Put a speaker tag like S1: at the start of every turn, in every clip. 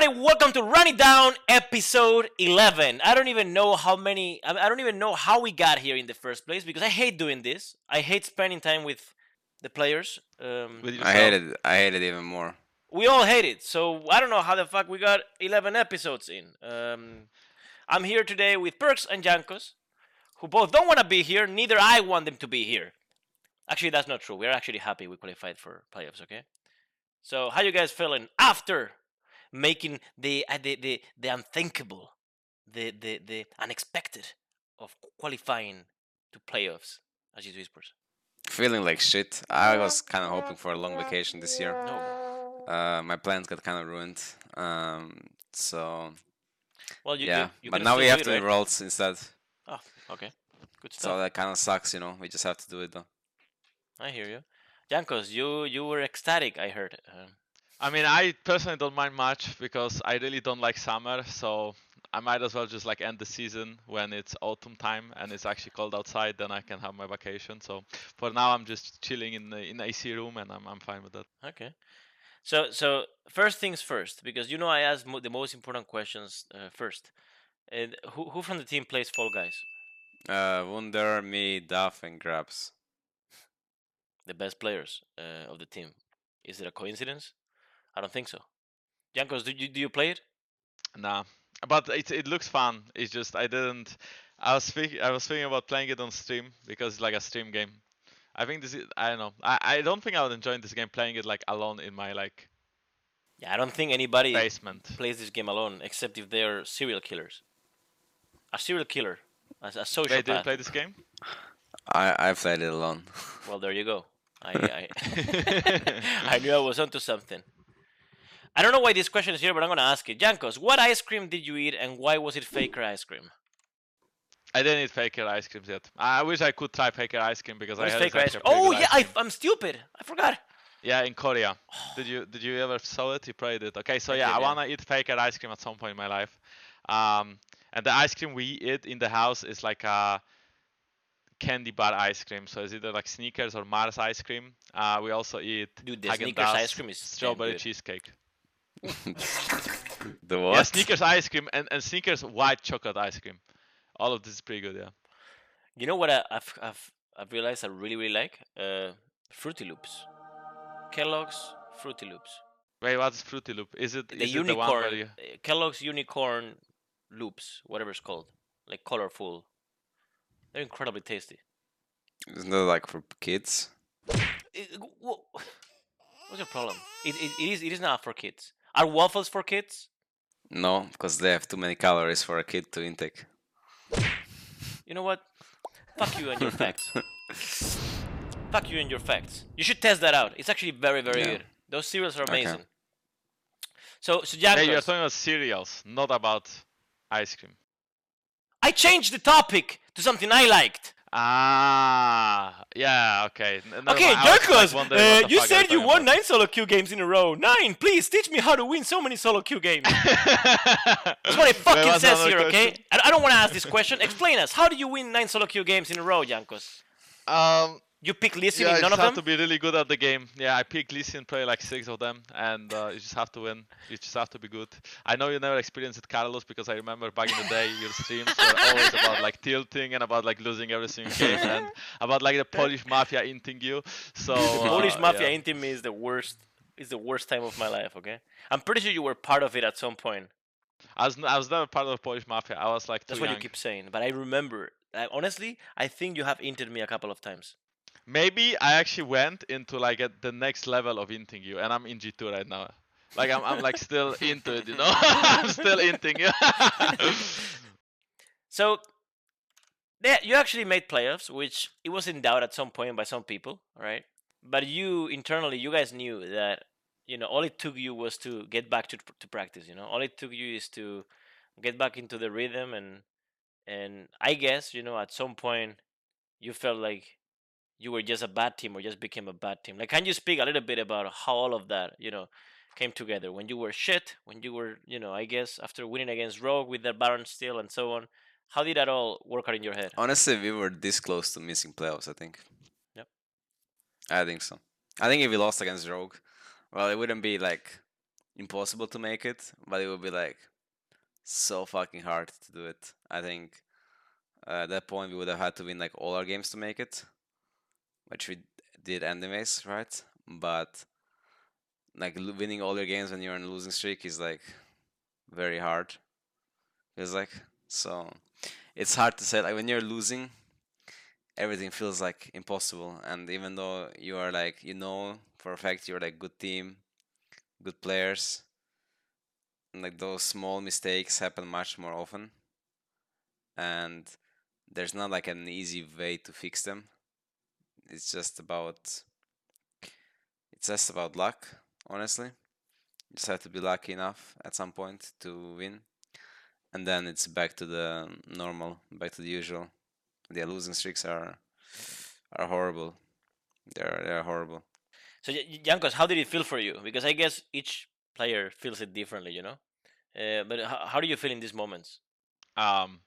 S1: everybody, welcome to Run It Down episode 11. I don't even know how many, I I don't even know how we got here in the first place because I hate doing this. I hate spending time with the players. Um,
S2: With
S3: I
S2: yourself.
S3: hate it. I hate it even more.
S1: we all hate it, so I don't know how the fuck we got 11 episodes in. Um, I'm here today with Perkz and Jankos, who both don't want to be here, neither I want them to be here. Actually, that's not true. We're actually happy we qualified for playoffs, okay? So, how you guys feeling after making the uh, the, the the unthinkable, the the the unexpected of qualifying to playoffs as you Whispers?
S3: Feeling like shit. I was kind of hoping for a long vacation this year.
S1: No.
S3: Uh, my plans got kind of ruined. Um, so
S1: Well, you,
S3: yeah,
S1: you, you
S3: but now we have
S1: do it,
S3: to
S1: right?
S3: enroll instead.
S1: Oh, okay. Good stuff.
S3: So that kind of sucks, you know. We just have to do it though.
S1: I hear you. Jankos, you you were ecstatic, I heard. Uh,
S2: I mean, I personally don't mind much because I really don't like summer, so I might as well just like end the season when it's autumn time and it's actually cold outside. Then I can have my vacation. So for now, I'm just chilling in the in the AC room and I'm I'm fine with that.
S1: okay. So so first things first, because you know I ask mo- the most important questions uh, first. And who who from the team plays Fall Guys?
S3: Uh, Wunder, me, Duff, and GrabbZ.
S1: The best players uh, of the team. Is it a coincidence? I don't think so. Jankos, do you do you play it?
S2: Nah, but it it looks fun. It's just I didn't. I was think, I was thinking about playing it on stream because it's like a stream game. I think this is I don't know. I, I don't think I would enjoy this game playing it like alone in my like
S1: Yeah, I don't think anybody
S2: basement.
S1: plays this game alone except if they're serial killers. A serial killer, a, a sociopath.
S2: Wait, did you play this game?
S3: I I played it alone.
S1: Well, there you go. I I, I knew I was onto something. I don't know why this question is here, but I'm gonna ask it. Jankos, what ice cream did you eat, and why was it faker ice cream?
S2: I didn't eat Faker ice creams yet. I wish I could try Faker ice cream because I it's
S1: faker ice cream? Oh yeah,
S2: ice
S1: I,
S2: cream.
S1: I'm stupid. I forgot.
S2: Yeah, in Korea. Did you did you ever saw it? You tried it. Okay, so
S1: I
S2: yeah,
S1: did,
S2: I wanna eat Faker ice cream at some point in my life. Um, and the ice cream we eat in the house is like a candy bar ice cream. So it's either like Snickers or Mars ice cream. Uh, we also eat
S1: Dude, the Snickers ice cream is
S2: strawberry
S1: good.
S2: cheesecake.
S3: The what?
S2: Yeah,
S3: what?
S2: Snickers ice cream and, and Snickers white chocolate ice cream. All of this is pretty good, yeah.
S1: You know what I, I've, I've I've realized I really really like uh, Fruity Loops, Kellogg's Fruity Loops.
S2: Wait, what's Fruity Loop? Is it
S1: The
S2: is it the one
S1: unicorn
S2: you...
S1: uh, Kellogg's unicorn loops, whatever it's called, like colorful. They're incredibly tasty.
S3: Isn't that like for kids?
S1: It- wha- what's your problem? It, it, it is it is not for kids. Are waffles for kids?
S3: No, because they have too many calories for a kid to intake.
S1: You know what? Fuck you and your facts. Fuck you and your facts. You should test that out. It's actually very very
S3: Yeah.
S1: good. Those cereals are
S3: Okay.
S1: amazing. So so
S2: Hey, you're talking about cereals, not about ice cream.
S1: I changed the topic to something I liked.
S2: Ah, yeah, okay. Never
S1: Okay,
S2: mind, I was, like,
S1: Jankos, uh, you said you won nine solo queue games in a row. Nine, please teach me how to win so many solo queue games. That's what it fucking says here, okay?
S2: question?
S1: I, I don't want to ask this question. Explain us. How do you win nine solo queue games in a row, Jankos?
S2: Um,
S1: You pick Listen
S2: yeah,
S1: in
S2: you
S1: none
S2: just
S1: of
S2: have
S1: them?
S2: to be really good at the game. Yeah, I picked Lee Sin, probably like six of them, and uh, you just have to win. You just have to be good. I know you never experienced it, Carlos, because I remember back in the day your streams were always about like tilting and about like losing every single game and about like the Polish mafia inting you. So
S1: The Polish
S2: uh,
S1: Mafia
S2: yeah.
S1: inting me is the worst. Is the worst time of my life. Okay, I'm pretty sure you were part of it at some point.
S2: I was n- I was never part of the Polish mafia. I was like too
S1: That's what
S2: young.
S1: you keep saying. But I remember. I, honestly, I think you have inted me a couple of times.
S2: Maybe I actually went into like at the next level of inting you, and I'm in G2 right now. Like I'm, I'm like still into it, you know. I'm still inting you.
S1: So, yeah, you actually made playoffs, which it was in doubt at some point by some people, right? But you internally, you guys knew that you know all it took you was to get back to to practice. You know, all it took you is to get back into the rhythm, and and I guess you know at some point you felt like you were just a bad team or just became a bad team. Like, can you speak a little bit about how all of that, you know, came together when you were shit, when you were, you know, I guess after winning against Rogue with the Baron Steel and so on. How did that all work out in your head?
S3: Honestly, we were this close to missing playoffs. I think.
S1: Yep.
S3: I think so. I think if we lost against Rogue, well, it wouldn't be like impossible to make it, but it would be like so fucking hard to do it. I think uh, at that point we would have had to win like all our games to make it, which we did anyways, right? But like winning all your games when you're on a losing streak is like very hard. It's like so. It's hard to say like when you're losing, everything feels like impossible. And even though you are like you know for a fact you're like good team, good players, like those small mistakes happen much more often. And there's not like an easy way to fix them. It's just about it's just about luck, honestly. You just have to be lucky enough at some point to win. And then it's back to the normal, back to the usual. The losing streaks are are horrible. They're they're horrible.
S1: So, Y- Y- Jankos, how did it feel for you? Because I guess each player feels it differently, you know. Uh, but how, how do you feel in these moments?
S2: Um,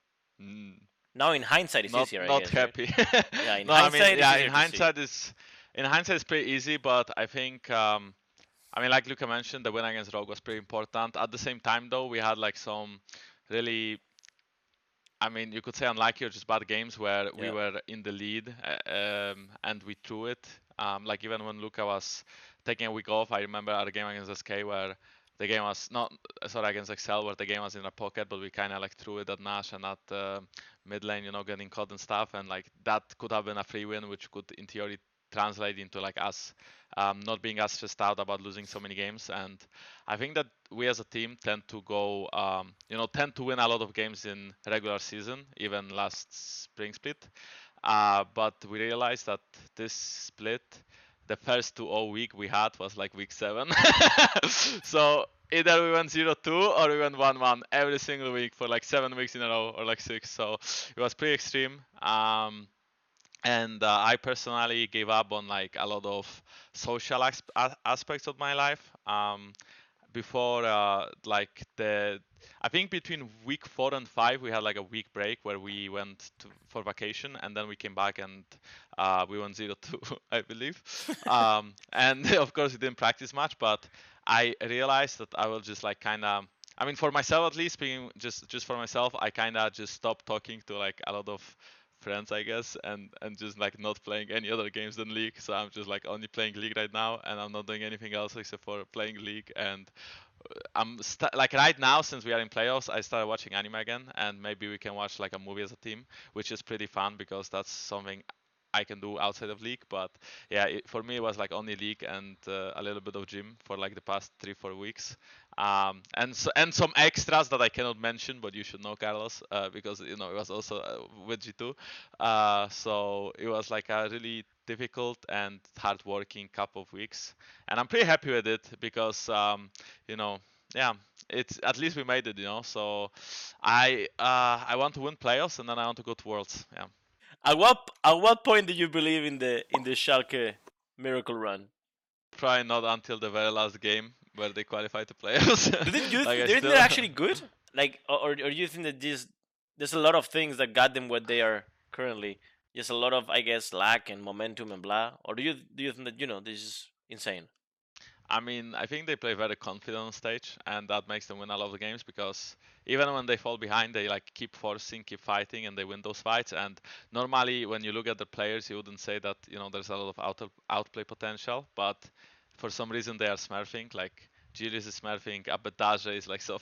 S1: Now, in hindsight, it's
S2: not
S1: easier. I
S2: not
S1: guess, right?
S2: happy.
S1: Yeah, in
S2: no, I
S1: hindsight,
S2: mean,
S1: it's
S2: yeah, in hindsight is in hindsight it's pretty easy, but I think um, I mean, like Luca mentioned, the win against Rogue was pretty important. At the same time, though, we had like some really, I mean, you could say unlucky or just bad games where we were in the lead uh, um, and we threw it. Um, like even when Luca was taking a week off, I remember our game against SK where the game was not sorry against Excel where the game was in our pocket, but we kind of like threw it at Nash and at uh, mid lane, you know, getting caught and stuff, and like that could have been a free win, which could in theory translate into like us um, not being as stressed out about losing so many games. And I think that we as a team tend to go, um, you know, tend to win a lot of games in regular season, even last spring split. Uh, but we realized that this split, the first 2-0 week we had was like week seven. so either we went 0-2 or we went 1-1 every single week for like seven weeks in a row or like six. So it was pretty extreme. Um, and uh, I personally gave up on like a lot of social as- aspects of my life. Um, before uh, like the I think between week four and five we had like a week break where we went to, for vacation and then we came back and uh, we went zero two I believe. Um, and of course we didn't practice much but I realized that I will just like kind of I mean for myself at least speaking just just for myself I kind of just stopped talking to like a lot of friends I guess and and just like not playing any other games than League. So I'm just like only playing League right now and I'm not doing anything else except for playing League. And uh, I'm st- like right now since we are in playoffs I started watching anime again and maybe we can watch like a movie as a team which is pretty fun because that's something I can do outside of league but yeah it, for me it was like only league and uh, a little bit of gym for like the past three four weeks um, and so, and some extras that I cannot mention but you should know Carlos uh, because you know it was also uh, with G2 uh, so it was like a really difficult and hard-working couple of weeks, and I'm pretty happy with it because um, you know, yeah, it's at least we made it, you know. So I uh, I want to win playoffs and then I want to go to worlds. Yeah.
S1: At what at what point did you believe in the in the Schalke miracle run?
S2: Probably not until the very last game where they qualify to playoffs.
S1: Did you
S2: Like, I
S1: think they're,
S2: still-
S1: they're actually good? Like, or or or do you think that this there's a lot of things that got them where they are currently? Just a lot of, I guess, lack and momentum and blah. Or do you do you think that you know this is insane?
S2: I mean, I think they play very confident on stage, and that makes them win a lot of games because even when they fall behind, they like keep forcing, keep fighting, and they win those fights. And normally, when you look at the players, you wouldn't say that you know there's a lot of out outplay potential, but for some reason they are smurfing. Like Gilius is smurfing, Abbedagge is like so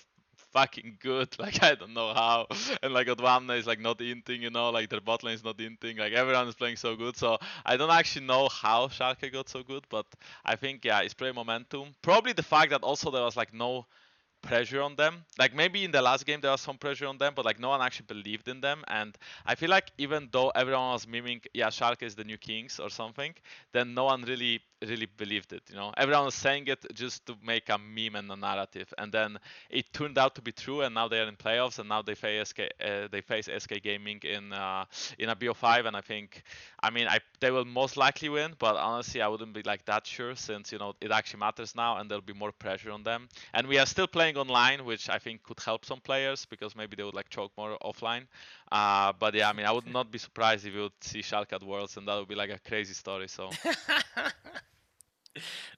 S2: fucking good. Like I don't know how, and like Odoamne is like not inting, you know, like their bot lane is not inting. Like everyone is playing so good. So I don't actually know how Schalke got so good, but I think yeah, it's pretty momentum. Probably the fact that also there was like no pressure on them. Like maybe in the last game there was some pressure on them, but like no one actually believed in them. And I feel like even though everyone was miming, yeah, Schalke is the new kings or something, then no one really really believed it. You know, everyone was saying it just to make a meme and a narrative, and then it turned out to be true. And now they are in playoffs, and now they face SK, uh, they face SK Gaming in uh, in a BO5, and I think, I mean, I they will most likely win, but honestly, I wouldn't be like that sure since you know it actually matters now, and there'll be more pressure on them. And we are still playing online, which I think could help some players because maybe they would like choke more offline. Uh, but yeah, I mean, I would not be surprised if you would see Schalke at Worlds, and that would be like a crazy story. So.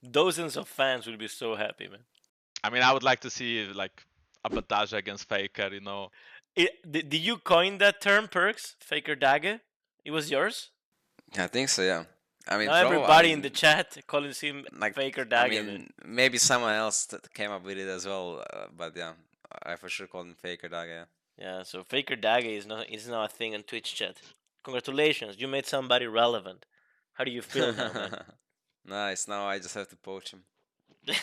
S1: Dozens of fans will be so happy, man.
S2: I mean, I would like to see like Abbedagge against Faker. You know,
S1: It, did, did you coin that term, Perkz? Faker Dagger? It was yours?
S3: I think so. Yeah. I mean,
S1: Now
S3: Pro, I
S1: everybody in the chat calling him
S3: like
S1: Faker
S3: I
S1: Dagger.
S3: mean, maybe someone else that came up with it as well, uh, but yeah, I for sure called him Faker Daga.
S1: Yeah, so Faker Dagger is not is not a thing on Twitch chat. Congratulations, you made somebody relevant. How do you feel now, man?
S3: nice. Now I just have to poach him.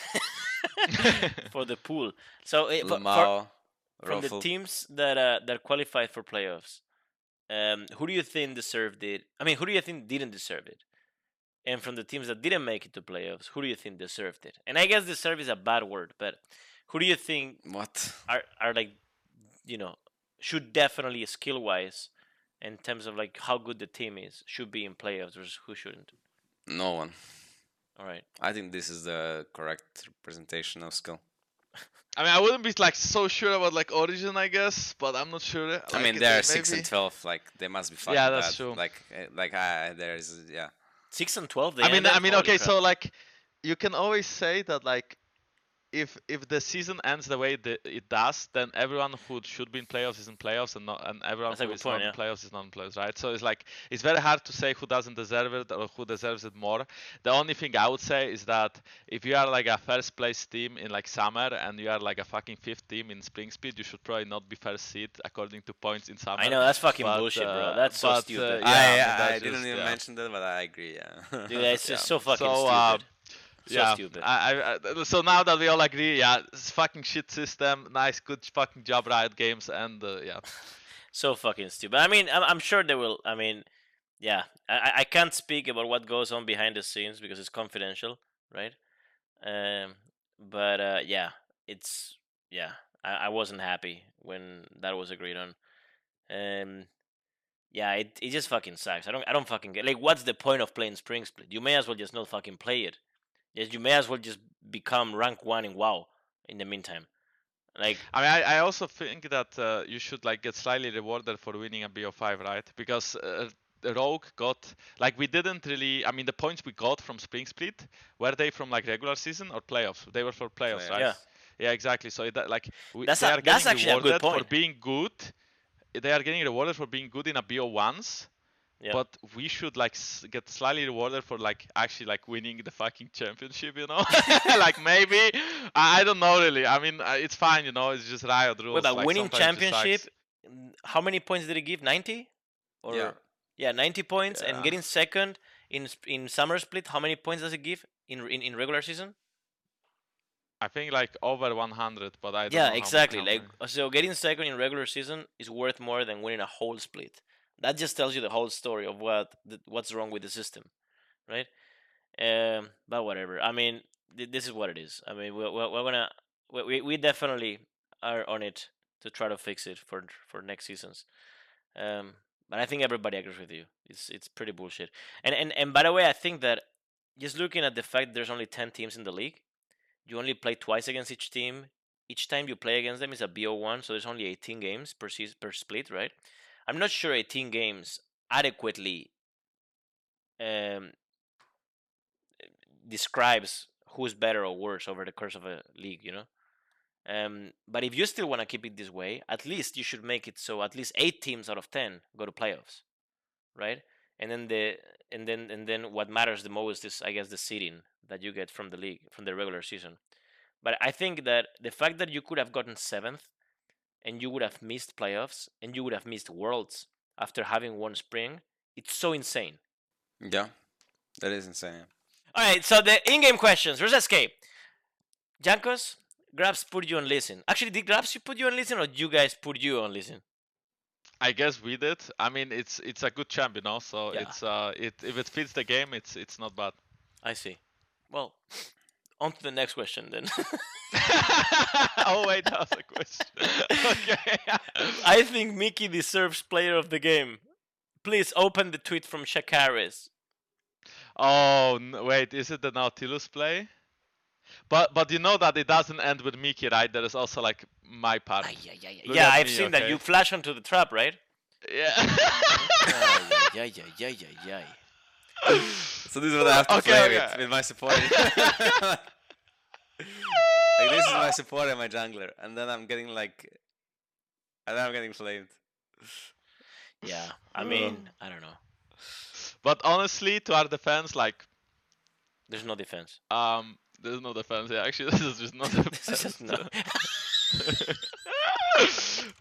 S1: for the pool. So eh, for, for, from the teams that uh, that qualified for playoffs, um, who do you think deserved it? I mean, who do you think didn't deserve it? And from the teams that didn't make it to playoffs, who do you think deserved it? And I guess deserve is a bad word, but who do you think
S3: What?
S1: are are like, you know, should definitely skill wise, in terms of like how good the team is, should be in playoffs versus who shouldn't?
S3: No one.
S1: All right.
S3: I think this is the correct representation of skill.
S2: I mean, I wouldn't be like so sure about like Origen, I guess, but I'm not sure.
S3: I mean,
S2: it-
S3: they're
S2: it
S3: six and twelve. Like they must be fucking
S2: Yeah, that's
S3: bad.
S2: true.
S3: Like, eh, like ah, there's yeah.
S1: Six and twelve. They
S2: I mean. I mean, okay,
S1: crap.
S2: so like, you can always say that like, if if the season ends the way that it does, then everyone who should be in playoffs is in playoffs, and not and everyone
S1: That's a
S2: who
S1: good
S2: is
S1: point,
S2: not in playoffs is not in playoffs, right? So it's like it's very hard to say who doesn't deserve it or who deserves it more. The only thing I would say is that if you are like a first place team in like summer and you are like a fucking fifth team in spring speed, you should probably not be first seed according to points in summer.
S1: I know that's fucking
S2: but,
S1: bullshit, bro.
S2: uh,
S1: That's so
S2: but, uh,
S1: stupid.
S2: Yeah, I mean,
S3: I, I,
S2: that's
S3: didn't even
S2: yeah.
S3: mention that, but I agree. Yeah.
S1: Dude, it's just so fucking
S2: So,
S1: stupid.
S2: uh,
S1: so
S2: yeah,
S1: stupid.
S2: I, I, so now that we all agree, yeah, it's fucking shit system. Nice, good fucking job, Riot Games, and uh, yeah,
S1: so fucking stupid. I mean, I'm, I'm sure they will. I mean, yeah, I, I- I can't speak about what goes on behind the scenes because it's confidential, right? Um, but uh, yeah, it's yeah. I, I wasn't happy when that was agreed on. Um, yeah, it it just fucking sucks. I don't I don't fucking get like what's the point of playing Spring Split? You may as well just not fucking play it. Yes, you may as well just become rank one in WoW in the meantime. Like
S2: I mean, I, I also think that uh, you should like get slightly rewarded for winning a BO5, right? Because uh, the Rogue got like we didn't really. I mean, the points we got from Spring Split were they from like regular season or playoffs? They were for playoffs, right?
S1: Yeah.
S2: Yeah, exactly. So it, like we,
S1: That's
S2: they
S1: a-
S2: are
S1: that's
S2: getting
S1: actually a good
S2: rewarded for being good. They are getting rewarded for being good in a BO1s.
S1: Yeah.
S2: But we should like s- get slightly rewarded for like actually like winning the fucking championship, you know? like maybe I, I don't know really. I mean, uh, it's fine, you know. It's just Riot rules.
S1: But
S2: like,
S1: winning
S2: sometimes it just
S1: championship, how many points did he give? 90? Or
S3: Yeah.
S1: yeah, 90 points and getting second in in summer split, how many points does it give in in, in regular season?
S2: I think like over 100, but I don't know
S1: Yeah, exactly. Like so getting second in regular season is worth more than winning a whole split. That just tells you the whole story of what what's wrong with the system, right? Um, but whatever. I mean, th- this is what it is. I mean, we're, we're, gonna we, we definitely are on it to try to fix it for for next seasons. Um, but I think everybody agrees with you. It's it's pretty bullshit. And and and by the way, I think that just looking at the fact there's only ten teams in the league, you only play twice against each team. Each time you play against them is a BO1, so there's only 18 games per season, per split, right? I'm not sure 18 games adequately um, describes who's better or worse over the course of a league, you know. Um, but if you still want to keep it this way, at least you should make it so at least eight teams out of ten go to playoffs, right? And then the and then and then what matters the most is I guess the seeding that you get from the league from the regular season. But I think that the fact that you could have gotten seventh and you would have missed playoffs and you would have missed worlds after having won spring, it's so insane.
S3: Yeah, that is insane.
S1: All right, so the in-game questions. Where's escape. Jankos, GrabbZ put you on Lee Sin. Actually, did GrabbZ you put you on Lee Sin, or you guys put you on Lee Sin?
S2: I guess we did. I mean, it's it's a good champ, you know. So
S1: Yeah.
S2: it's uh, it if it fits the game, it's it's not bad.
S1: I see. Well, on to the next question then.
S2: oh wait, that was a question. okay.
S1: I think Mickey deserves player of the game. Please open the tweet from Shakaris.
S2: Oh n- wait, is it the Nautilus play? But but you know that it doesn't end with Mickey, right? There is also like my part.
S1: Ay, ay, ay, ay. Yeah, I've
S2: me,
S1: seen that. You flash onto the trap, right?
S2: Yeah.
S1: Ay, ay, ay, ay, ay, ay, ay.
S3: So this is what I have to
S2: Okay,
S3: play
S2: okay.
S3: with with my support. Like this is my support and my jungler, and then I'm getting like, and then I'm getting flamed.
S1: Yeah, I mean, I don't know.
S2: But honestly, to our defense, like
S1: There's no defense.
S2: um, there's no defense. Yeah, actually, this is just not
S1: This
S2: defense.
S1: is just no.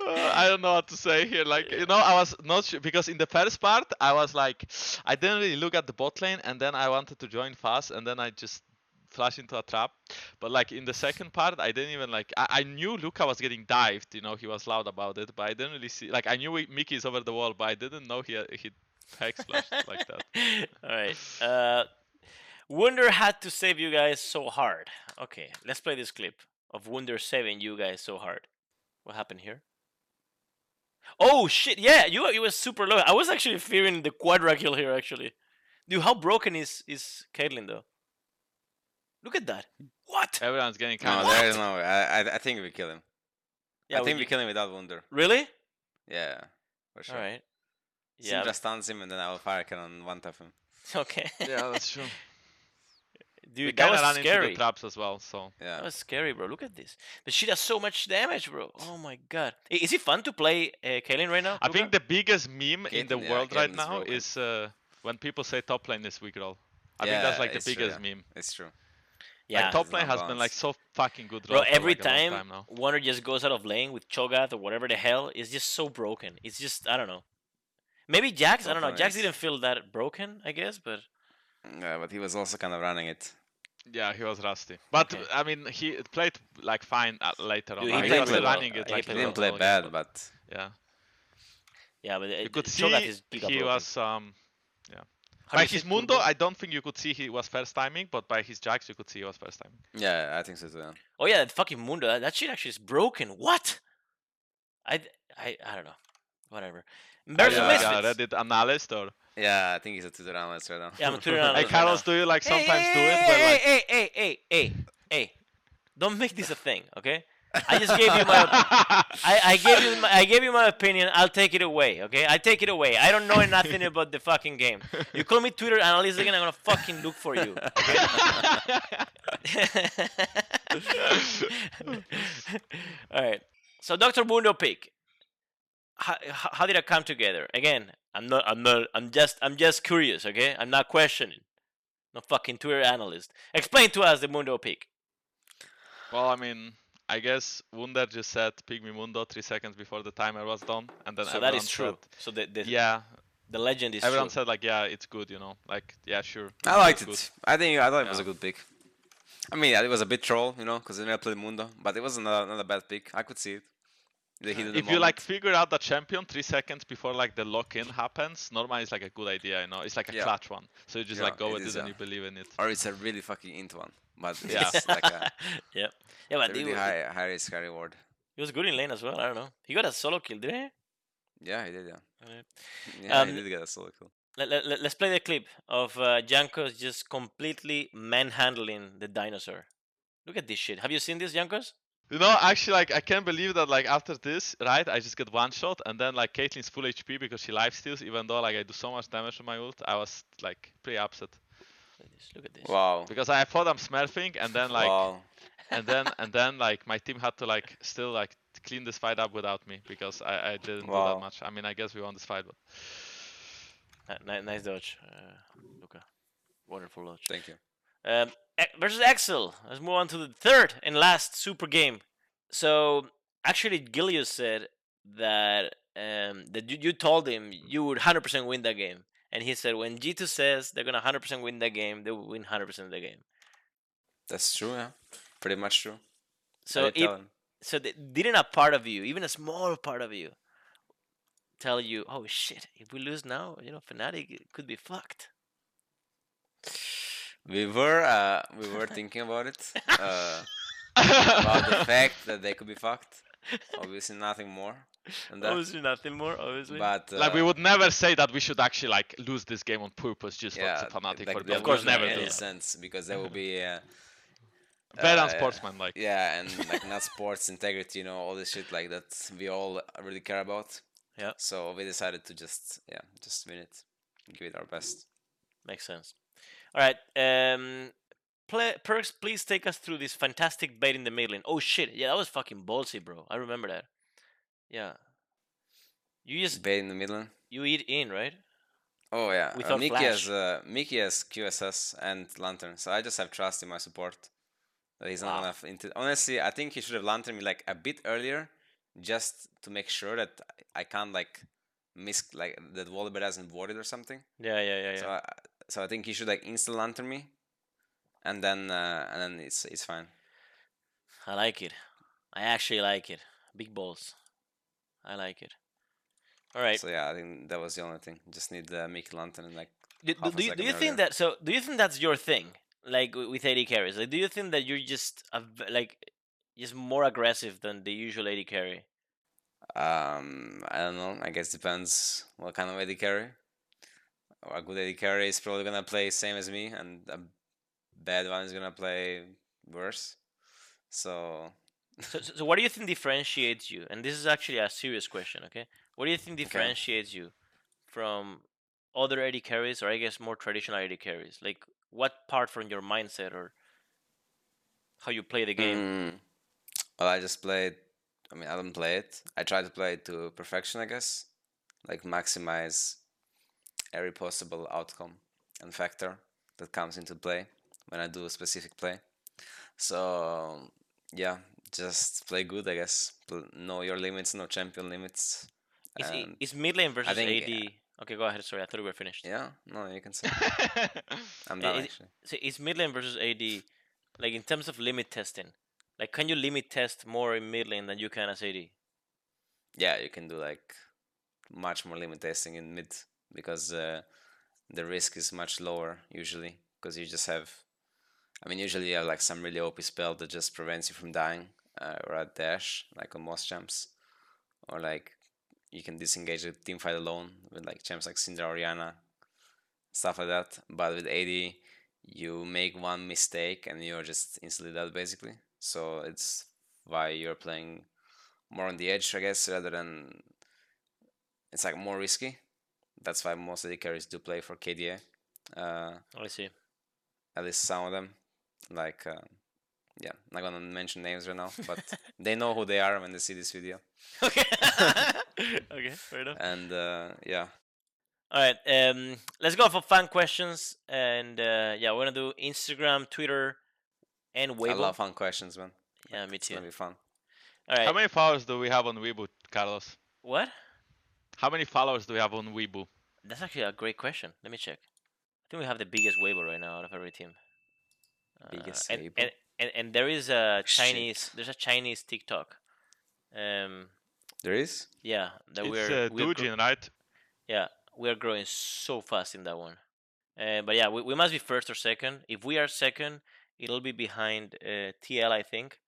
S2: Uh, I don't know what to say here. Like, you know, I was not sure because in the first part, I was like, I didn't really look at the bot lane, and then I wanted to join fast, and then I just flash into a trap. But like in the second part, I didn't even like. I, I knew Luca was getting dived. You know, he was loud about it, but I didn't really see. Like, I knew he- Mickey is over the wall, but I didn't know he he hex flashed like that.
S1: All right. Uh, Wunder had to save you guys so hard. Okay, let's play this clip of Wunder saving you guys so hard. What happened here? Oh shit! Yeah, you you was super low. I was actually fearing the quadra kill here. Actually, dude, how broken is is Caitlyn though? Look at that. Hmm. What?
S2: Everyone's getting
S3: killed.
S2: No,
S3: there is no way. I, I, I think we kill him.
S1: Yeah,
S3: I think
S1: we-
S3: we kill him without Wunder.
S1: Really?
S3: Yeah, for sure.
S1: All right.
S3: Yeah.
S1: Yeah.
S3: just stuns him, and then I will fire cannon one tap him.
S1: Okay.
S2: Yeah, that's true. we
S1: Dude, that
S2: kind
S1: was
S2: of ran into
S1: scary.
S2: the traps as well, so.
S3: Yeah.
S1: That was scary, bro. Look at this. But she does so much damage, bro. Oh my god. Is it fun to play uh, Caitlyn right now?
S2: I
S1: Luca?
S2: think the biggest meme in the
S3: yeah,
S2: world right now
S3: broken.
S2: is uh, when people say top lane is weak role. I
S3: Yeah,
S2: think that's like the
S3: it's true,
S2: biggest
S3: yeah.
S2: meme.
S3: It's true.
S1: yeah.
S2: Like top lane
S3: not
S2: has been like so fucking good
S1: Bro,
S2: roll for,
S1: every
S2: like,
S1: time,
S2: time now.
S1: Wunder just goes out of lane with Cho'Gath or whatever the hell, it's just so broken. It's just I don't know. Maybe Jax, I don't know. Jax didn't feel that broken, I guess, but
S3: Yeah, but he was also kind of running it.
S2: Yeah, he was rusty. But
S1: Okay.
S2: I mean, he played like fine uh, later on.
S1: Dude,
S2: like,
S1: he
S2: he, was
S1: well.
S2: running it
S1: he
S2: like
S3: He
S1: played
S2: he
S3: didn't play
S2: all
S3: bad,
S2: game,
S3: but
S2: yeah,
S1: yeah, but
S2: you could
S1: Cho'Gath
S2: see
S1: is giga
S2: he was um.
S1: How do
S2: By his
S1: say
S2: Mundo. I don't think you could see he was first timing, but by his Jax, you could see he was first timing.
S3: yeah, I think so too. yeah.
S1: Oh yeah, that fucking Mundo. That, that shit actually is broken. What? I I I don't know. Whatever.
S2: Are
S1: Versus
S2: you
S3: yeah,
S2: like
S1: Misfits.
S2: a Reddit analyst or?
S3: Yeah, I think he's a Twitter analyst right now.
S1: Yeah, I'm a Twitter
S2: Hey,
S1: analyst. right
S2: Carlos,
S1: now.
S2: do you like sometimes
S1: hey,
S2: do it?
S1: Hey,
S2: Where, like,
S1: hey, hey, hey, hey, hey, hey! Don't make this a thing, okay? I just gave you my. I, I gave you my, I gave you my opinion. I'll take it away, okay? I take it away. I don't know nothing about the fucking game. You call me Twitter analyst again, I'm gonna fucking look for you. All right. So Dr. Mundo pick. How, how how did it come together? Again, I'm not. I'm not. I'm just. I'm just curious. Okay. I'm not questioning. No fucking Twitter analyst. Explain to us the Mundo pick.
S2: Well, I mean, I guess Wunder just said Pygmy Mundo three seconds before the timer was done, and then
S1: So that is true.
S2: said,
S1: So the the,
S2: yeah,
S1: the legend is
S2: everyone
S1: true.
S2: said like, yeah, it's good, you know, like, yeah, sure.
S3: I liked
S2: it's
S3: it. I think I thought it was a good pick. I mean, yeah, it was a bit troll, you know, because they never played Mundo, but it wasn't a, not a bad pick. I could see it. The heat of the
S2: If you like figure out the champion three seconds before like the lock-in happens, normally it's like a good idea, you know. It's like a
S3: Yeah.
S2: clutch one, so you just
S3: Yeah,
S2: like go
S3: it
S2: with
S3: is,
S2: it and
S3: yeah.
S2: you believe in it.
S3: or it's a really fucking int one, but it's
S2: Yeah.
S3: like a,
S1: yeah. Yeah, but
S3: a
S1: he,
S3: really
S1: wa-
S3: high high risk high reward.
S1: he was good in lane as well. I don't know. He got a solo kill, didn't he?
S3: Yeah, he did. Yeah,
S1: Alright.
S3: yeah,
S1: Um,
S3: he did get a solo kill.
S1: Let, let, let- let's play the clip of uh, Jankos just completely manhandling the dinosaur. Look at this shit. Have you seen this, Jankos?
S2: You know, actually, like I can't believe that like after this, right? I just get one shot, and then like Caitlyn's full HP because she life steals, even though like I do so much damage to my ult. I was like pretty upset
S1: Look at this. Look at this.
S3: Wow.
S2: because I thought I'm smurfing, and then like
S3: wow.
S2: and then and then like my team had to like still like clean this fight up without me because I, I didn't do that much. I mean, I guess we won this fight, but
S1: Ni- ni- nice dodge, uh, Luca. Wonderful dodge.
S3: Thank you.
S1: Um, versus Excel. Let's move on to the third and last super game. So actually, Gilius said that um, that you, you told him you would 100% win that game, and he said when G2 says they're gonna 100% win that game, they will win 100% of the game.
S3: That's true. Yeah, pretty much true.
S1: So
S3: did
S1: if,
S3: tell him.
S1: so th- didn't a part of you, even a small part of you, tell you, oh shit, if we lose now, you know, Fnatic could be fucked.
S3: We were uh, we were thinking about it. Uh, about the fact that they could be fucked. Obviously, nothing more than that.
S1: Obviously, nothing more. Obviously,
S3: But uh,
S2: like we would never say that we should actually like lose this game on purpose just
S3: yeah,
S2: for Fnatic
S3: like,
S2: for
S1: Of course
S3: wouldn't
S1: not,
S3: make any
S1: yeah.
S3: sense because that would be uh,
S2: very
S3: uh,
S2: unsportsmanlike.
S3: yeah, and like not sports integrity, you know, all this shit like that we all really care about.
S1: Yeah.
S3: So we decided to just yeah, just win it, give it our best.
S1: Makes sense. All right. Um, play, Perkz, please take us through this fantastic bait in the mid lane. Oh shit, yeah, that was fucking ballsy, bro. I remember that. Yeah. You just
S3: Bait in the middle.
S1: you eat in, right?
S3: Oh yeah, uh,
S1: Without
S3: Mickey
S1: flash.
S3: has uh, Mickey has QSS and Lantern, so I just have trust in my support. That he's not
S1: Wow.
S3: into. Honestly, I think he should have Lantern me like a bit earlier, just to make sure that I can't like miss like that doesn't ward it or something.
S1: Yeah, yeah, yeah, yeah.
S3: So I, so I think he should like insta Lantern me, and then uh, and then it's it's fine.
S1: I like it. I actually like it. Big balls. I like it. All right.
S3: So yeah, I think that was the only thing. Just need uh, Mickey Lantern and like
S1: Do, do, you, do you think that so do you think that's your thing like with AD carries like do you think that you're just like just more aggressive than the usual AD carry
S3: Um, I don't know. I guess depends what kind of AD carry. Or a good AD carry is probably gonna play same as me, and a bad one is gonna play worse. So
S1: so, so, what do you think differentiates you and this is actually a serious question okay what do you think differentiates you from other AD carries or I guess more traditional AD carries like what part from your mindset or how you play the game
S3: mm, well, I just played. I mean, I don't play it. I try to play it to perfection, I guess. Like maximize every possible outcome and factor that comes into play when I do a specific play. So yeah, just play good, I guess. Pl- know your limits, know champion limits.
S1: is, i-
S3: and
S1: is mid lane versus
S3: think,
S1: AD okay go ahead sorry I thought we were finished
S3: yeah, no, you can say. I'm
S1: Uh,
S3: done
S1: it-
S3: actually.
S1: so is mid lane versus AD like in terms of limit testing? Like, can you limit test more in mid lane than you can as AD?
S3: Yeah, you can do like much more limit testing in mid because uh, the risk is much lower usually because you just have. I mean, usually you have like some really OP spell that just prevents you from dying uh, or a dash, like on most champs, or like you can disengage the team fight alone with like champs like Syndra, Orianna, stuff like that. But with AD, you make one mistake and you're just instantly dead basically. So it's why you're playing more on the edge, I guess, rather than it's like more risky. That's why most of the carries do play for KDA. Uh,
S1: I see.
S3: at least some of them. Like, uh, yeah, not gonna mention names right now, but they know who they are when they see this video.
S1: Okay. okay, fair enough.
S3: And uh, yeah,
S1: All right, um, let's go for fun questions, and uh, yeah, we're gonna do Instagram, Twitter, and Weibo.
S3: I
S1: Weibo.
S3: love fun questions, man.
S1: yeah, me too.
S3: It's
S1: too.
S3: gonna be fun.
S1: All right,
S2: How many followers do we have on Weibo, Carlos?
S1: what?
S2: How many followers do we have on Weibo?
S1: That's actually a great question. Let me check. I think we have the biggest Weibo right now out of every team. Uh,
S3: Biggest
S1: and,
S3: Weibo?
S1: and, and and there is a
S3: Shit.
S1: Chinese. There's a Chinese TikTok. Um,
S3: There is?
S1: yeah, that
S2: it's
S1: we're
S2: uh,
S1: we're gro-
S2: Douyin, right?
S1: Yeah, we are growing so fast in that one. Uh, but yeah, we, we must be first or second. If we are second, it'll be behind uh, TL, I think,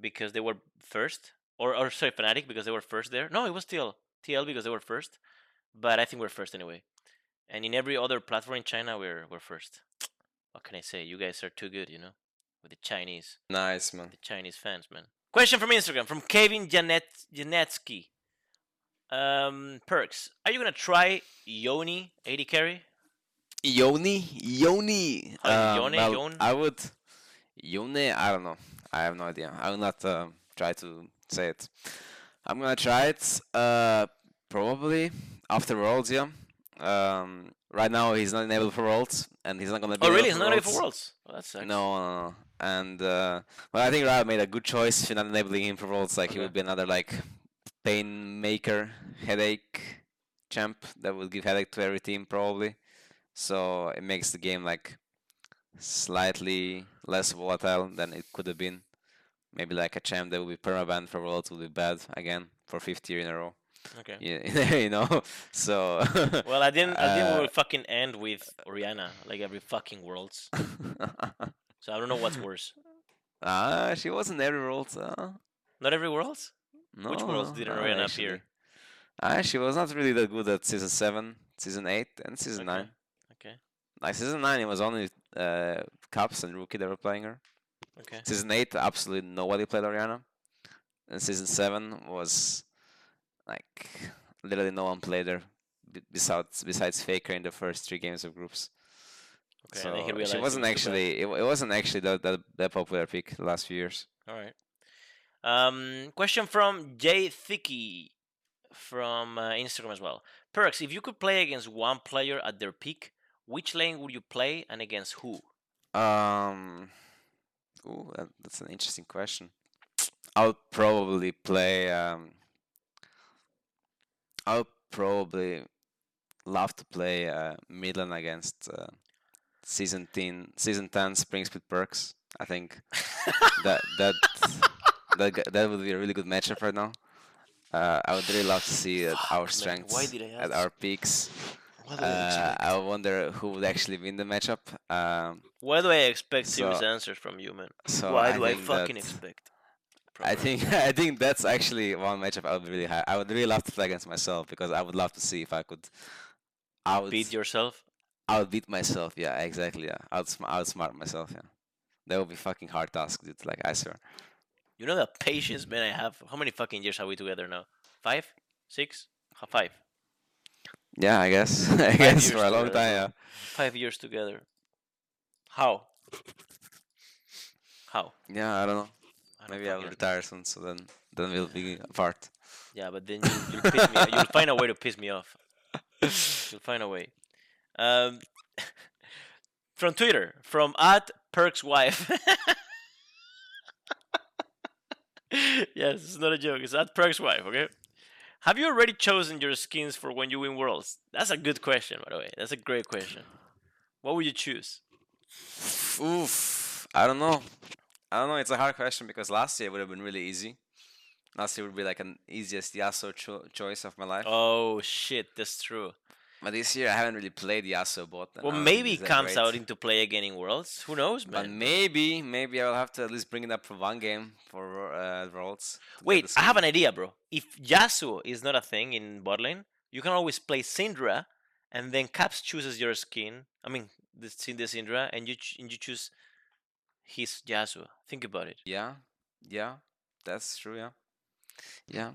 S1: because they were first. Or, or sorry, Fnatic, because they were first there. No, it was TL. TL because they were first. But I think we're first anyway. And in every other platform in China, we're we're first. What can I say? You guys are too good, you know, with the Chinese,
S3: Nice, man.
S1: the Chinese fans, man. Question from Instagram from Kevin Janet Janetsky. Um, Perkz. Are you gonna try Yoni AD carry?
S3: Yoni? Yoni!
S1: How is it,
S3: Um,
S1: Yone? Yon?
S3: I would. Yone? I don't know. I have no idea. I will not um try to say it. I'm gonna try it. Uh, probably after Worlds, yeah. Um, right now he's not enabled for Worlds, and he's not gonna be.
S1: Oh, really?
S3: enabled
S1: It's not ready for Worlds. Oh, that sucks.
S3: No, no, no. And uh, well, I think Riot made a good choice for not enabling him for Worlds. Like he would be another like pain maker, headache champ that would give headache to every team probably. So it makes the game like slightly less volatile than it could have been. Maybe like a champ that would be permabanned for Worlds would be bad again for fifth year in a row.
S1: Okay.
S3: Yeah, you know. So.
S1: Well, I didn't. I didn't
S3: Uh,
S1: will fucking end with Orianna like every fucking Worlds. So I don't know what's worse.
S3: Ah, she wasn't every Worlds. Uh,
S1: Not every Worlds.
S3: no,
S1: Which Worlds didn't
S3: no, actually.
S1: appear?
S3: Ah, she was not really that good at season seven, season eight, and season
S1: Okay.
S3: nine.
S1: Okay.
S3: Like season nine, it was only uh, Caps and Rookie that were playing her.
S1: Okay.
S3: Season eight, absolutely nobody played Orianna. And season seven was like literally no one played her besides besides Faker in the first three games of groups.
S1: Okay,
S3: so she
S1: it
S3: wasn't
S1: was too bad.
S3: actually it, it wasn't actually that, that that popular pick the last few years.
S1: All right. Um, question from Jay Thicky from uh, Instagram as well. Perkz, if you could play against one player at their peak, which lane would you play and against who?
S3: Um, ooh, that, that's an interesting question. I'll probably play. Um, I'll probably love to play uh, mid lane against uh, season ten, season ten Spring Split Perkz. I think that that that that would be a really good matchup right now. Uh, I would really love to see uh, our
S1: man,
S3: strengths
S1: why did I
S3: at our peaks.
S1: What do I
S3: Uh. I wonder who would actually win the matchup. Um,
S1: Why do I expect serious answers from you, man?
S3: so
S1: Why
S3: I
S1: do I fucking
S3: that-
S1: expect?
S3: I think I think that's actually one matchup I would really ha- I would really love to play against myself because I would love to see if I could. I would
S1: beat yourself.
S3: I would beat myself. Yeah, exactly. Yeah, outsmart outsmart myself. Yeah, that would be fucking hard task, dude. Like I swear.
S1: You know the patience, man. I have. How many fucking years are we together now? Five, six, H- five,
S3: Yeah, I guess. I guess for a long
S1: together,
S3: time. Yeah.
S1: five years together. How? How?
S3: Yeah, I don't know.
S1: I don't
S3: Maybe I will retire soon, so then then we'll be apart.
S1: Yeah, but then you, you'll piss me. You'll find a way to piss me off. You'll find a way. Um, from Twitter, from at Perk's wife. yes, it's not a joke. It's at Perk's wife. Okay. Have you already chosen your skins for when you win worlds? That's a good question, by the way. That's a great question. What would you choose?
S3: Oof. I don't know. I don't know. It's a hard question because last year it would have been really easy. Last year would be like an easiest Yasuo cho- choice of my life.
S1: Oh shit, that's true.
S3: But this year I haven't really played Yasuo bot.
S1: Well,
S3: I don't think
S1: maybe it comes out into play again in worlds. Who knows, man?
S3: But maybe, maybe I'll have to at least bring it up for one game for uh, Worlds.
S1: Wait, I have an idea, bro. If Yasuo is not a thing in bot lane, you can always play Syndra, and then Caps chooses your skin. I mean, the the Syndra, and you ch- and you choose his Yasuo. Think about it.
S3: Yeah, yeah, that's true. Yeah, yeah.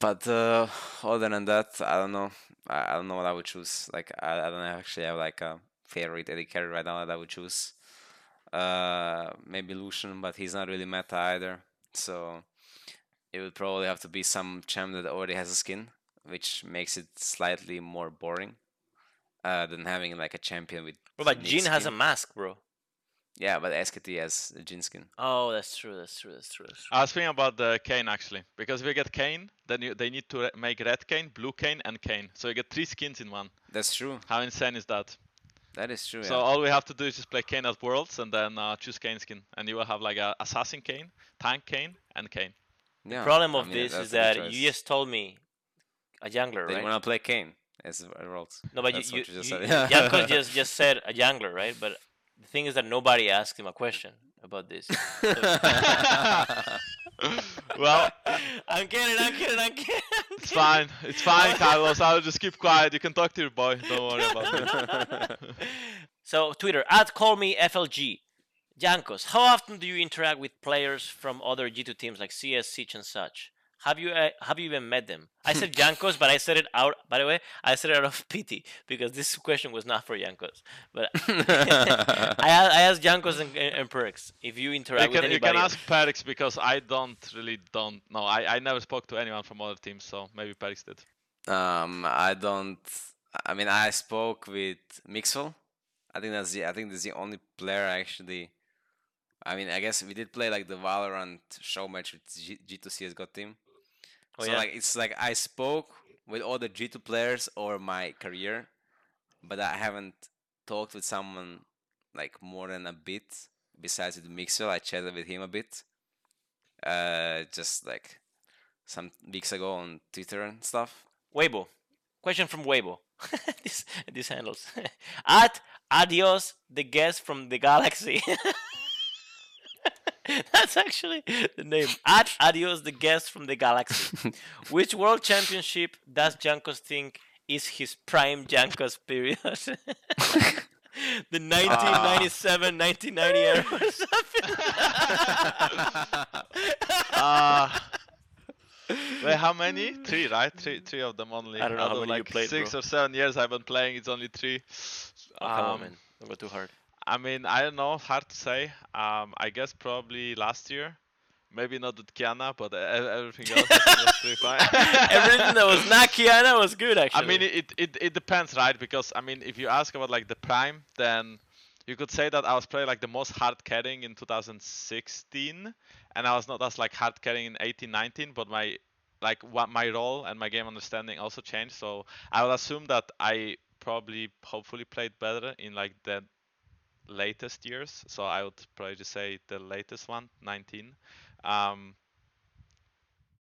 S3: But uh, other than that, I don't know. I, I don't know what I would choose. Like I, I don't actually have like a favorite AD carry right now that I would choose. Uh, maybe Lucian, but he's not really meta either. So it would probably have to be some champ that already has a skin, which makes it slightly more boring. Uh, than having like a champion with.
S1: About
S3: unique
S1: Jhin has a mask, bro?
S3: Yeah, but SKT has a Jhin skin.
S1: Oh, that's true. That's true. That's true. That's true.
S2: I was thinking about the Kayn actually, because if you get Kayn, then you, they need to re- make red Kayn, blue Kayn, and Kayn. So you get three skins in one.
S3: That's true.
S2: How insane is that?
S3: That is true.
S2: So
S3: yeah.
S2: all we have to do is just play Kayn at Worlds and then uh, choose Kayn skin, and you will have like a Assassin Kayn, Tank Kayn, and Kayn.
S3: Yeah,
S1: Problem
S3: I
S1: of
S3: mean,
S1: this is that
S3: choice.
S1: you just told me a jungler,
S3: That you
S1: right?
S3: want to play Kayn as a Worlds.
S1: No, but
S3: That's
S1: you,
S3: what
S1: you,
S3: you just said.
S1: Janko just just said a jungler, right? But the thing is that nobody asked him a question about this.
S2: well,
S1: I'm kidding. I'm kidding. I'm kidding.
S2: It's fine. It's fine, Carlos. I'll just keep quiet. You can talk to your boy. Don't worry about it.
S1: so Twitter at call me FLG. Jankos, how often do you interact with players from other G2 teams like CS, Siege, and such? Have you uh, have you even met them? I said Jankos, but I said it out. By the way, I said it out of pity because this question was not for Jankos. But I asked Jankos and, and, and Perkz if you
S2: You
S1: interact with
S2: can, you
S1: anybody.
S2: can ask Perix because I don't really don't know. I, I never spoke to anyone from other teams, so maybe Perix did.
S3: um, I don't. I mean, I spoke with Mixwell. I think that's the. I think that's the only player I actually. I mean, I guess we did play like the Valorant show match with G- G2 CS:GO team.
S1: Oh,
S3: so
S1: yeah?
S3: like it's like I spoke with all the G2 players over my career, but I haven't talked with someone like more than a bit. Besides with Mixwell, I chatted with him a bit. Uh, just like some weeks ago on Twitter and stuff.
S1: Weibo. Question from Weibo. this this handles. At adios the guest from the galaxy. That's actually the name. At adios the guest from the galaxy. Which world championship does Jankos think is his prime Jankos period? the 1997 1990 era or something.
S2: Ah. Wait, how many? Three, right? Three, three of them only.
S1: I don't know
S2: Out
S1: how many you played,
S2: six
S1: bro.
S2: or seven years I've been playing. It's only three.
S1: Oh, come on,
S2: Um,
S1: man. Don't go too hard.
S2: I mean, I don't know. Hard to say. Um, I guess probably last year. Maybe not with Qiyana, but everything else was pretty fine.
S1: Everything that was not Qiyana was good, actually.
S2: I mean, it, it it depends, right? Because I mean, if you ask about like the prime, then you could say that I was probably like the most hard carrying in 2016, and I was not as like hard carrying in 18, 19. But my like what my role and my game understanding also changed. So I would assume that I probably hopefully played better in like the latest years. So I would probably just say the latest one, 19. Um,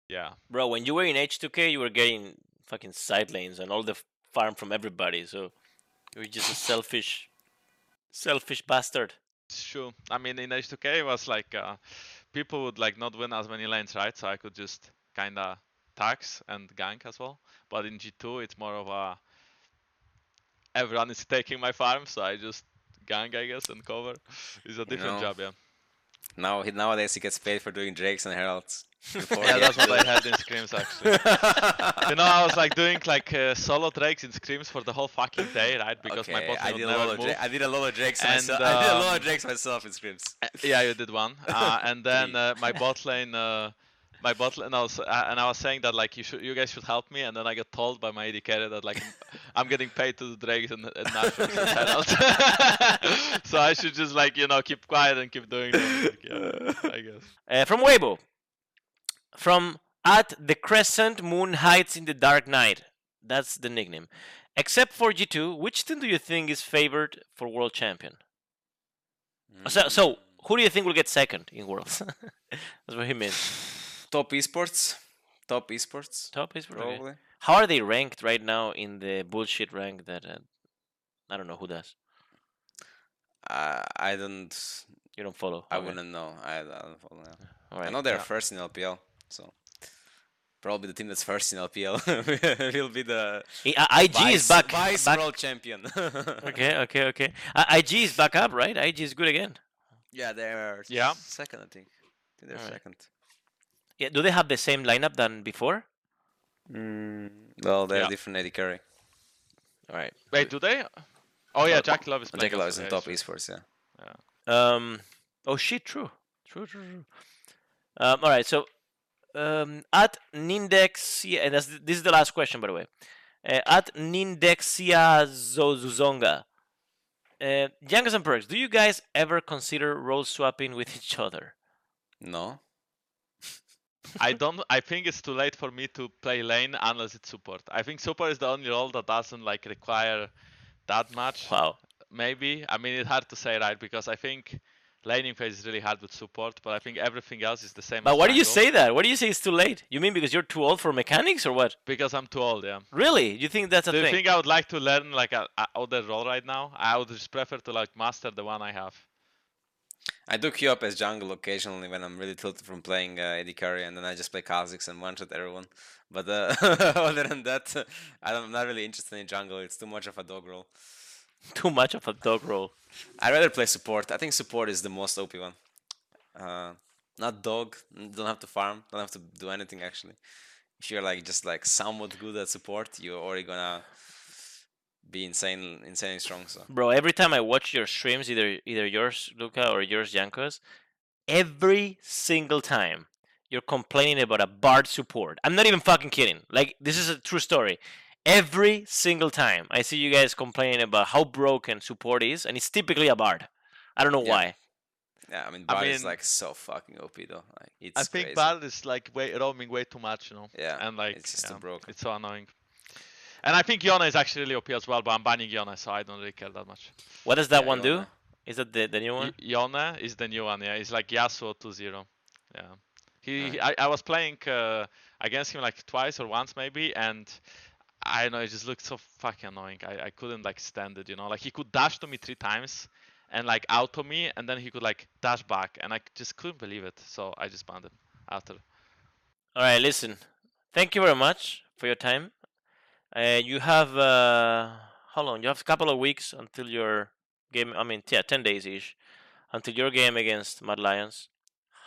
S2: yeah.
S1: Bro, when you were in H2K, you were getting fucking side lanes and all the farm from everybody. So you were just a selfish, selfish bastard.
S2: Sure. I mean, in H2K it was like uh, people would like not win as many lanes, right? So I could just kind of tax and gank as well. But in G2, it's more of a everyone is taking my farm, so I just gank, I guess, and cover. It's a different
S3: know,
S2: job, yeah.
S3: Now he, nowadays he gets paid for doing Drakes and Heralds. Before
S2: Yeah, that's what I had in scrims actually. you know, I was like doing like uh, solo drakes in scrims for the whole fucking day, right? Because my
S3: okay,
S2: bot
S3: I
S2: would
S3: did a
S2: never move.
S3: Dra- I did a lot of Drakes
S2: And,
S3: myself. I did a lot
S2: um,
S3: of Drakes myself in scrims.
S2: Uh, yeah, you did one, uh, and then uh, my bot lane, uh, my bot lane, I was, uh, and I was saying that like you should, you guys should help me, and then I got told by my AD carry that like I'm getting paid to do drakes and, and naturals and heralds. so I should just like you know keep quiet and keep doing them. Like, yeah, I guess.
S1: Uh, from Weibo. From at the Crescent Moon Heights in the Dark Night. That's the nickname. Except for G2, which team do you think is favored for world champion? So, so who do you think will get second in worlds? That's what he means.
S3: Top esports, top esports,
S1: Top okay.
S3: probably.
S1: How are they ranked right now in the bullshit rank that uh, I don't know who does?
S3: Uh, I don't.
S1: You don't follow.
S3: I
S1: Okay.
S3: wouldn't know. I, I don't follow.
S1: All
S3: I know they're
S2: yeah.
S3: first in LPL, so probably the team that's first in LPL will be the
S1: I- IG
S3: vice,
S1: is back.
S3: vice
S1: back.
S3: world champion.
S1: Okay, okay, okay. Uh, IG is back up, right? IG is good again.
S3: Yeah, they're
S2: Yeah.
S3: second, I think. I think they're second.
S1: Yeah. Do they have the same lineup than before?
S3: Mm, well, they're
S2: Yeah.
S3: different AD carry.
S1: All right.
S2: Wait, do they? Oh yeah, JackeyLove is playing. JackeyLove
S3: is in top
S2: sure.
S3: esports, yeah.
S1: Um. Oh shit! True. True. True. True. Um. All right. So, um, at Nindexia, and that's, this is the last question, by the way. Uh, at Nindexia Zozuzonga. Uh, Jankos and Perkz, do you guys ever consider role swapping with each other?
S3: No.
S2: I don't. I think it's too late for me to play lane unless it's support. I think support is the only role that doesn't like require that much.
S1: Wow.
S2: Maybe. I mean, it's hard to say, right? Because I think laning phase is really hard with support, but I think everything else is the same.
S1: But why do you say that? Why do you say it's too late? You mean because you're too old for mechanics or what?
S2: Because I'm too old. Yeah.
S1: Really? You think that's a
S2: Do you think I would like to learn like a, a other role right now? I would just prefer to like master the one I have.
S3: I do queue up as jungle occasionally when I'm really tilted from playing uh, AD carry, and then I just play Kha'Zix and one shot everyone. But uh, other than that, I don't, I'm not really interested in jungle. It's too much of a dog role.
S1: Too much of a dog roll.
S3: I'd rather play support. I think support is the most OP one. Uh, not dog. Don't have to farm. Don't have to do anything actually. If you're like just like somewhat good at support, you're already gonna be insane, insanely strong. So
S1: Bro, every time I watch your streams, either either yours, Luka, or yours, Jankos, every single time you're complaining about a bard support. I'm not even fucking kidding. Like this is a true story. Every single time I see you guys complaining about how broken support is, and it's typically a bard. I don't know
S3: Yeah.
S1: why.
S3: yeah, I mean,
S2: I
S3: Bard is like so fucking OP though. Like it's
S2: I think
S3: crazy.
S2: Bard is like way roaming way too much, you know.
S3: Yeah,
S2: and like
S3: it's just too
S2: yeah,
S3: broken.
S2: It's so annoying. And I think Yone is actually really OP as well, but I'm banning Yone, so I don't really care that much.
S1: What does that
S3: Yeah,
S1: one do? Is that the, the new one?
S2: Y- Yone is the new one, yeah. It's like Yasuo 2-0. Yeah. He, he- I, I was playing uh, against him like twice or once maybe, and I don't know, it just looked so fucking annoying. I, I couldn't like stand it, you know. Like he could dash to me three times and like auto me, and then he could like dash back, and I just couldn't believe it. So I just banned him after.
S1: All right, listen. Thank you very much for your time. Uh, you have uh, how long? You have a couple of weeks until your game. I mean, yeah, ten days ish, until your game against Mad Lions.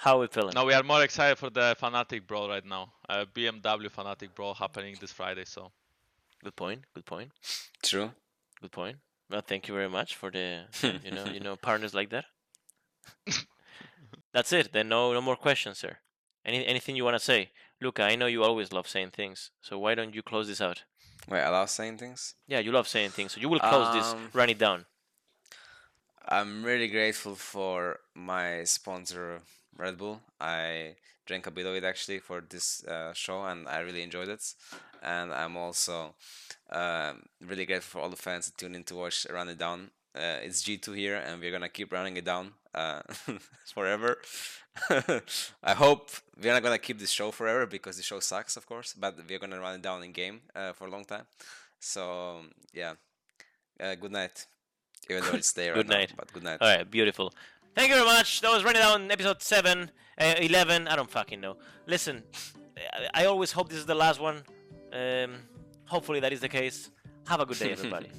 S1: How are we feeling?
S2: No, we are more excited for the Fnatic Brawl right now. Uh, BMW Fnatic Brawl happening this Friday. So
S1: Good point. Good point.
S3: True.
S1: Good point. Well, thank you very much for the the, you know you know partners like that. That's it. Then no no more questions, sir. Any anything you want to say, Luka? I know you always love saying things, so why don't you close this out?
S3: Wait, I love saying things.
S1: Yeah, you love saying things, so you will close this.
S3: Um,
S1: Run it down.
S3: I'm really grateful for my sponsor, Red Bull. I drank a bit of it actually for this uh, show, and I really enjoyed it. And I'm also um, really grateful for all the fans that tune in to watch Run It Down. Uh, it's G2 here, and we're gonna keep running it down uh, forever. I hope we're not gonna keep this show forever because the show sucks, of course. But we're gonna run it down in game uh, for a long time. So yeah, uh, good night. Even though it's right
S1: Good
S3: now,
S1: night.
S3: but good night.
S1: All right, beautiful. Thank you very much. That was running down episode seven, uh, eleven. I don't fucking know. Listen, I, I always hope this is the last one. Um, hopefully that is the case. Have a good day, everybody.